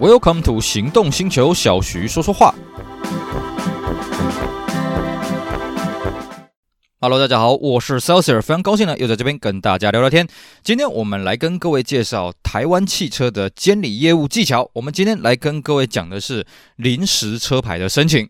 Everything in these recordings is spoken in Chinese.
Welcome to 行动星球，小徐说说话。Hello，大家好，我是 Celsius，非常高兴呢，又在这边跟大家聊聊天。今天我们来跟各位介绍台湾汽车的监理业务技巧。我们今天来跟各位讲的是临时车牌的申请。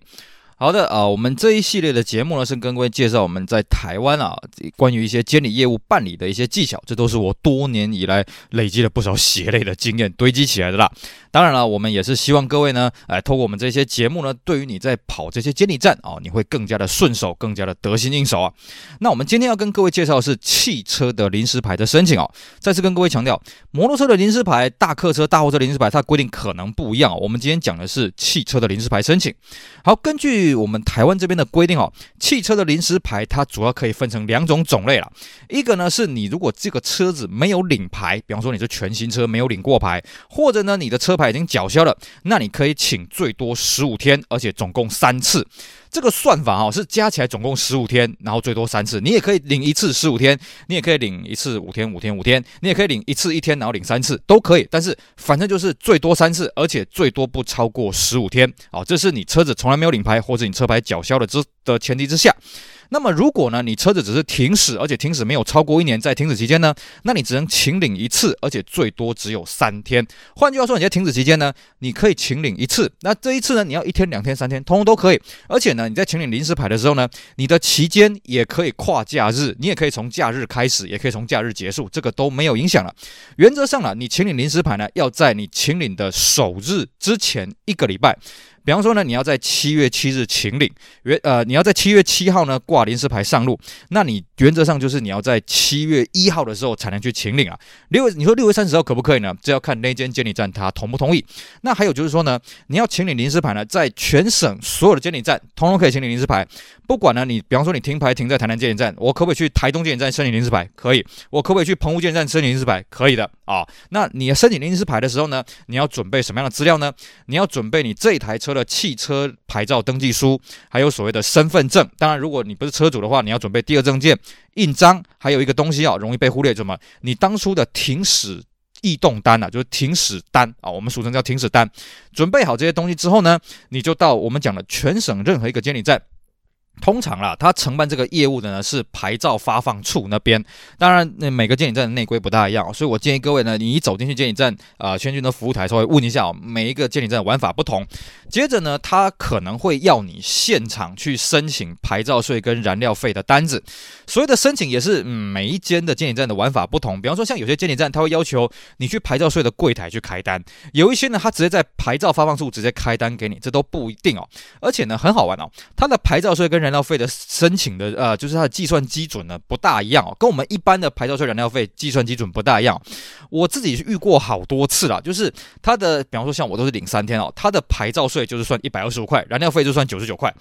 好的啊，我们这一系列的节目呢，是跟各位介绍我们在台湾啊，关于一些监理业务办理的一些技巧，这都是我多年以来累积了不少血泪的经验堆积起来的啦。当然了，我们也是希望各位呢，哎，透过我们这些节目呢，对于你在跑这些监理站啊，你会更加的顺手，更加的得心应手啊。那我们今天要跟各位介绍的是汽车的临时牌的申请哦。再次跟各位强调，摩托车的临时牌、大客车、大货车临时牌，它规定可能不一样。我们今天讲的是汽车的临时牌申请。好，根据我们台湾这边的规定哦，汽车的临时牌它主要可以分成两种种类了。一个呢是你如果这个车子没有领牌，比方说你是全新车没有领过牌，或者呢你的车牌已经缴销了，那你可以请最多十五天，而且总共三次。这个算法哦，是加起来总共十五天，然后最多三次。你也可以领一次十五天，你也可以领一次五天五天五天，你也可以领一次一天，然后领三次都可以。但是反正就是最多三次，而且最多不超过十五天。哦，这是你车子从来没有领牌，或者你车牌缴销的之的前提之下。那么，如果呢，你车子只是停驶，而且停驶没有超过一年，在停驶期间呢，那你只能请领一次，而且最多只有三天。换句话说，你在停驶期间呢，你可以请领一次，那这一次呢，你要一天、两天、三天，通通都可以。而且呢，你在请领临时牌的时候呢，你的期间也可以跨假日，你也可以从假日开始，也可以从假日结束，这个都没有影响了。原则上呢，你请领临时牌呢，要在你请领的首日之前一个礼拜。比方说呢，你要在七月七日请领，原呃，你要在七月七号呢挂临时牌上路，那你原则上就是你要在七月一号的时候才能去请领啊。六月，你说六月三十号可不可以呢？这要看那间监理站他同不同意。那还有就是说呢，你要请领临时牌呢，在全省所有的监理站通通可以请领临时牌，不管呢你，比方说你停牌停在台南监理站，我可不可以去台东监理站申请临时牌？可以。我可不可以去澎湖监理站申请临时牌？可以的啊。那你申请临时牌的时候呢，你要准备什么样的资料呢？你要准备你这一台车的。的汽车牌照登记书，还有所谓的身份证。当然，如果你不是车主的话，你要准备第二证件、印章，还有一个东西啊，容易被忽略，什么？你当初的停驶异动单啊，就是停驶单啊，我们俗称叫停驶单。准备好这些东西之后呢，你就到我们讲的全省任何一个监理站。通常啦，他承办这个业务的呢是牌照发放处那边。当然，那每个监理站的内规不大一样，所以我建议各位呢，你一走进去监理站，啊、呃，先去那服务台稍微问一下，每一个监理站的玩法不同。接着呢，他可能会要你现场去申请牌照税跟燃料费的单子。所谓的申请也是，每一间的监理站的玩法不同。比方说，像有些监理站他会要求你去牌照税的柜台去开单，有一些呢，他直接在牌照发放处直接开单给你，这都不一定哦。而且呢，很好玩哦，他的牌照税跟燃燃料费的申请的呃，就是它的计算基准呢不大一样哦，跟我们一般的牌照税、燃料费计算基准不大一样。我自己遇过好多次了，就是它的，比方说像我都是领三天哦，它的牌照税就是算一百二十五块，燃料费就算九十九块。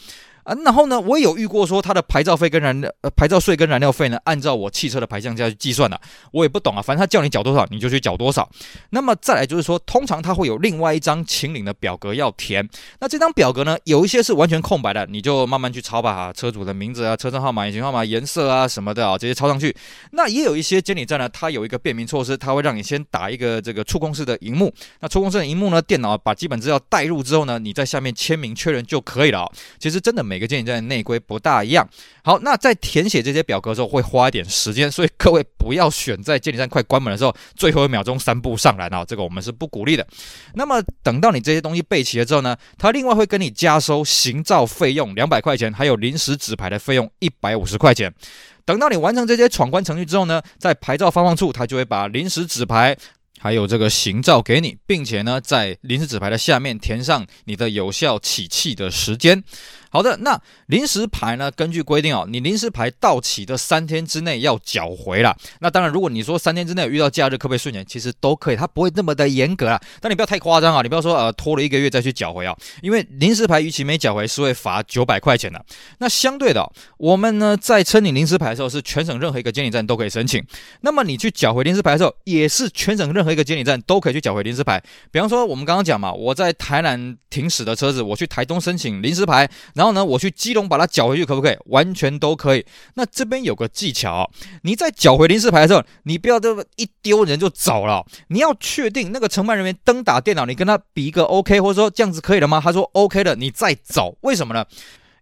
啊，然后呢，我也有遇过说他的牌照费跟燃料呃牌照税跟燃料费呢，按照我汽车的牌项价去计算的，我也不懂啊，反正他叫你缴多少你就去缴多少。那么再来就是说，通常他会有另外一张请领的表格要填，那这张表格呢，有一些是完全空白的，你就慢慢去抄吧，哈，车主的名字啊、车身号码、引擎号码、颜色啊什么的啊，这些抄上去。那也有一些监理站呢，它有一个便民措施，它会让你先打一个这个触控式的荧幕，那触控式的荧幕呢，电脑把基本资料带入之后呢，你在下面签名确认就可以了。其实真的没每个监理站内规不大一样。好，那在填写这些表格的时候会花一点时间，所以各位不要选在监理站快关门的时候最后一秒钟三步上来啊，这个我们是不鼓励的。那么等到你这些东西备齐了之后呢，他另外会跟你加收行照费用两百块钱，还有临时纸牌的费用一百五十块钱。等到你完成这些闯关程序之后呢，在牌照发放处他就会把临时纸牌。还有这个行照给你，并且呢，在临时纸牌的下面填上你的有效起气的时间。好的，那临时牌呢？根据规定哦，你临时牌到期的三天之内要缴回了。那当然，如果你说三天之内遇到假日，可不可以顺延？其实都可以，它不会那么的严格啊。但你不要太夸张啊，你不要说呃拖了一个月再去缴回啊，因为临时牌逾期没缴回是会罚九百块钱的。那相对的，我们呢在申请临时牌的时候，是全省任何一个监理站都可以申请。那么你去缴回临时牌的时候，也是全省任何一个监理站都可以去缴回临时牌。比方说我们刚刚讲嘛，我在台南停驶的车子，我去台东申请临时牌。然后呢，我去基隆把它缴回去，可不可以？完全都可以。那这边有个技巧，你在缴回临时牌的时候，你不要这么一丢人就走了，你要确定那个承办人员登打电脑，你跟他比一个 OK，或者说这样子可以了吗？他说 OK 了，你再走。为什么呢？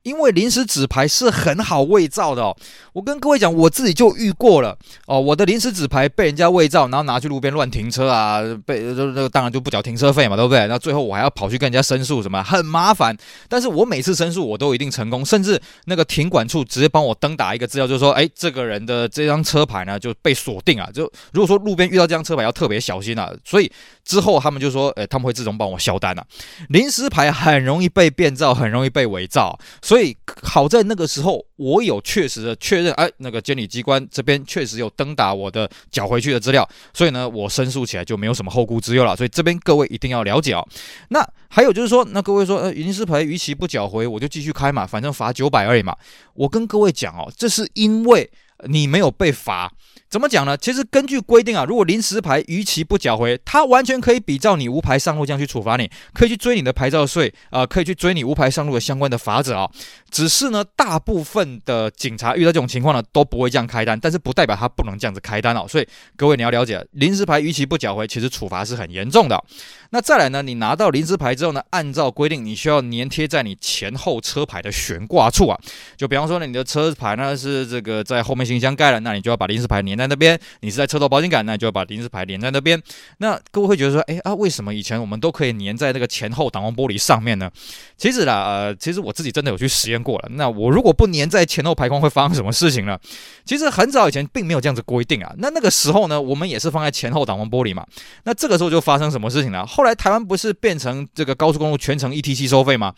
因为临时纸牌是很好伪造的哦，我跟各位讲，我自己就遇过了哦。我的临时纸牌被人家伪造，然后拿去路边乱停车啊，被这这当然就不缴停车费嘛，对不对？那最后我还要跑去跟人家申诉，什么很麻烦。但是我每次申诉我都一定成功，甚至那个停管处直接帮我登打一个资料，就是说，哎，这个人的这张车牌呢就被锁定啊。就如果说路边遇到这张车牌，要特别小心啊。所以之后他们就说，哎，他们会自动帮我销单啊。临时牌很容易被变造，很容易被伪造，所。所以好在那个时候，我有确实的确认，哎，那个监理机关这边确实有登打我的缴回去的资料，所以呢，我申诉起来就没有什么后顾之忧了。所以这边各位一定要了解哦。那还有就是说，那各位说，呃，临时牌逾期不缴回，我就继续开嘛，反正罚九百而已嘛。我跟各位讲哦，这是因为你没有被罚。怎么讲呢？其实根据规定啊，如果临时牌逾期不缴回，他完全可以比照你无牌上路这样去处罚你，可以去追你的牌照税啊、可以去追你无牌上路的相关的罚则啊。只是呢，大部分的警察遇到这种情况呢，都不会这样开单，但是不代表他不能这样子开单哦。所以各位你要了解，临时牌逾期不缴回，其实处罚是很严重的。那再来呢，你拿到临时牌之后呢，按照规定你需要粘贴在你前后车牌的悬挂处啊。就比方说呢，你的车牌呢是这个在后面行李箱盖了，那你就要把临时牌粘在。那边你是在车头保险杆，那就要把临时牌连在那边。那各位会觉得说，哎啊，为什么以前我们都可以粘在那个前后挡风玻璃上面呢？其实啦，呃，其实我自己真的有去实验过了。那我如果不粘在前后排框，会发生什么事情呢？其实很早以前并没有这样子规定啊。那那个时候呢，我们也是放在前后挡风玻璃嘛。那这个时候就发生什么事情了？后来台湾不是变成这个高速公路全程 ETC 收费吗？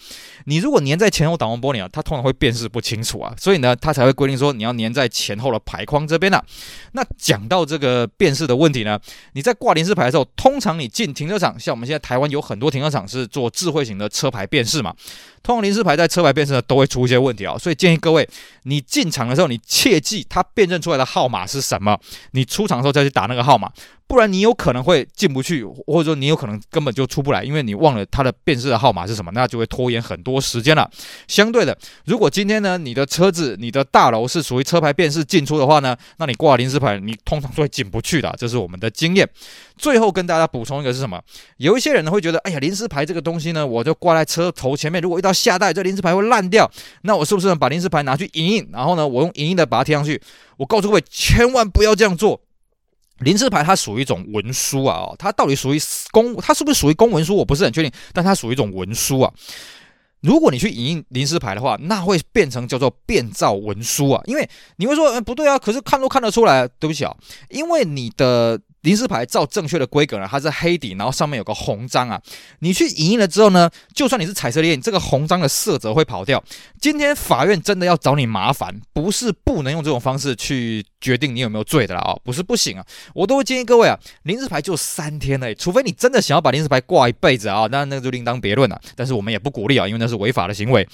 你如果粘在前后挡风玻璃啊，它通常会辨识不清楚啊，所以呢，它才会规定说你要粘在前后的排框这边啊。那讲到这个辨识的问题呢，你在挂临时牌的时候，通常你进停车场，像我们现在台湾有很多停车场是做智慧型的车牌辨识嘛，通常临时牌在车牌辨识呢都会出一些问题啊，所以建议各位，你进场的时候，你切记它辨认出来的号码是什么，你出场的时候再去打那个号码。不然你有可能会进不去，或者说你有可能根本就出不来，因为你忘了它的辨识的号码是什么，那就会拖延很多时间了。相对的，如果今天呢，你的车子、你的大楼是属于车牌辨识进出的话呢，那你挂临时牌，你通常都会进不去的，这是我们的经验。最后跟大家补充一个是什么？有一些人呢会觉得，哎呀，临时牌这个东西呢，我就挂在车头前面，如果遇到下大雨，这临时牌会烂掉，那我是不是能把临时牌拿去影印，然后呢，我用影印的把它贴上去？我告诉各位，千万不要这样做。临时牌它属于一种文书啊，它到底属于公，它是不是属于公文书？我不是很确定，但它属于一种文书啊。如果你去影印临时牌的话，那会变成叫做变造文书啊。因为你会说，嗯，不对啊，可是看都看得出来，对不起啊，因为你的。临时牌照正确的规格呢，它是黑底，然后上面有个红章啊。你去影印了之后呢，就算你是彩色列印，这个红章的色泽会跑掉。今天法院真的要找你麻烦，不是不能用这种方式去决定你有没有罪的啦啊，不是不行啊。我都会建议各位啊，临时牌就三天而已，除非你真的想要把临时牌挂一辈子啊，那那个就另当别论了。但是我们也不鼓励啊，因为那是违法的行为。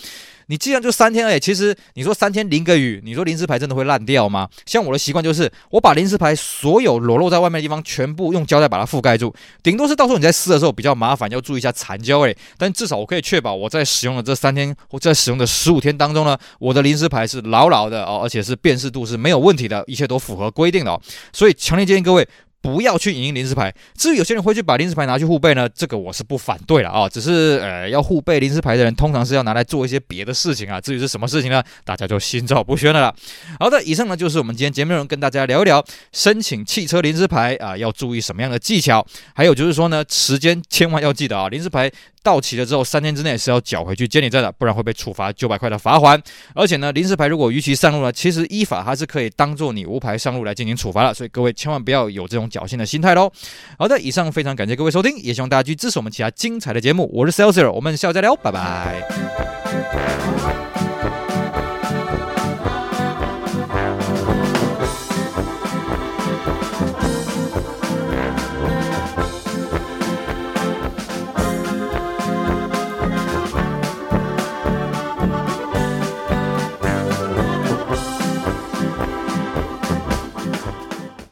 你既然就三天而已，其实你说三天淋个雨，你说临时牌真的会烂掉吗？像我的习惯就是，我把临时牌所有裸露在外面的地方全部用胶带把它覆盖住，顶多是到时候你在撕的时候比较麻烦，要注意一下残胶诶。但至少我可以确保我在使用的这三天或在使用的十五天当中呢，我的临时牌是牢牢的哦，而且是辨识度是没有问题的，一切都符合规定的哦。所以强烈建议各位。不要去影印临时牌。至于有些人会去把临时牌拿去互背呢，这个我是不反对了啊。只是呃，要互背临时牌的人，通常是要拿来做一些别的事情啊。至于是什么事情呢？大家就心照不宣了。好的，以上呢就是我们今天节目内容，跟大家聊一聊申请汽车临时牌啊，要注意什么样的技巧。还有就是说呢，时间千万要记得啊，临时牌。到期了之后，三天之内是要缴回去监理站的，不然会被处罚九百块的罚款。而且呢，临时牌如果逾期上路呢，其实依法它是可以当做你无牌上路来进行处罚的。所以各位千万不要有这种侥幸的心态喽。好的，以上非常感谢各位收听，也希望大家去支持我们其他精彩的节目。我是 Celsius，我们下次再聊，拜拜。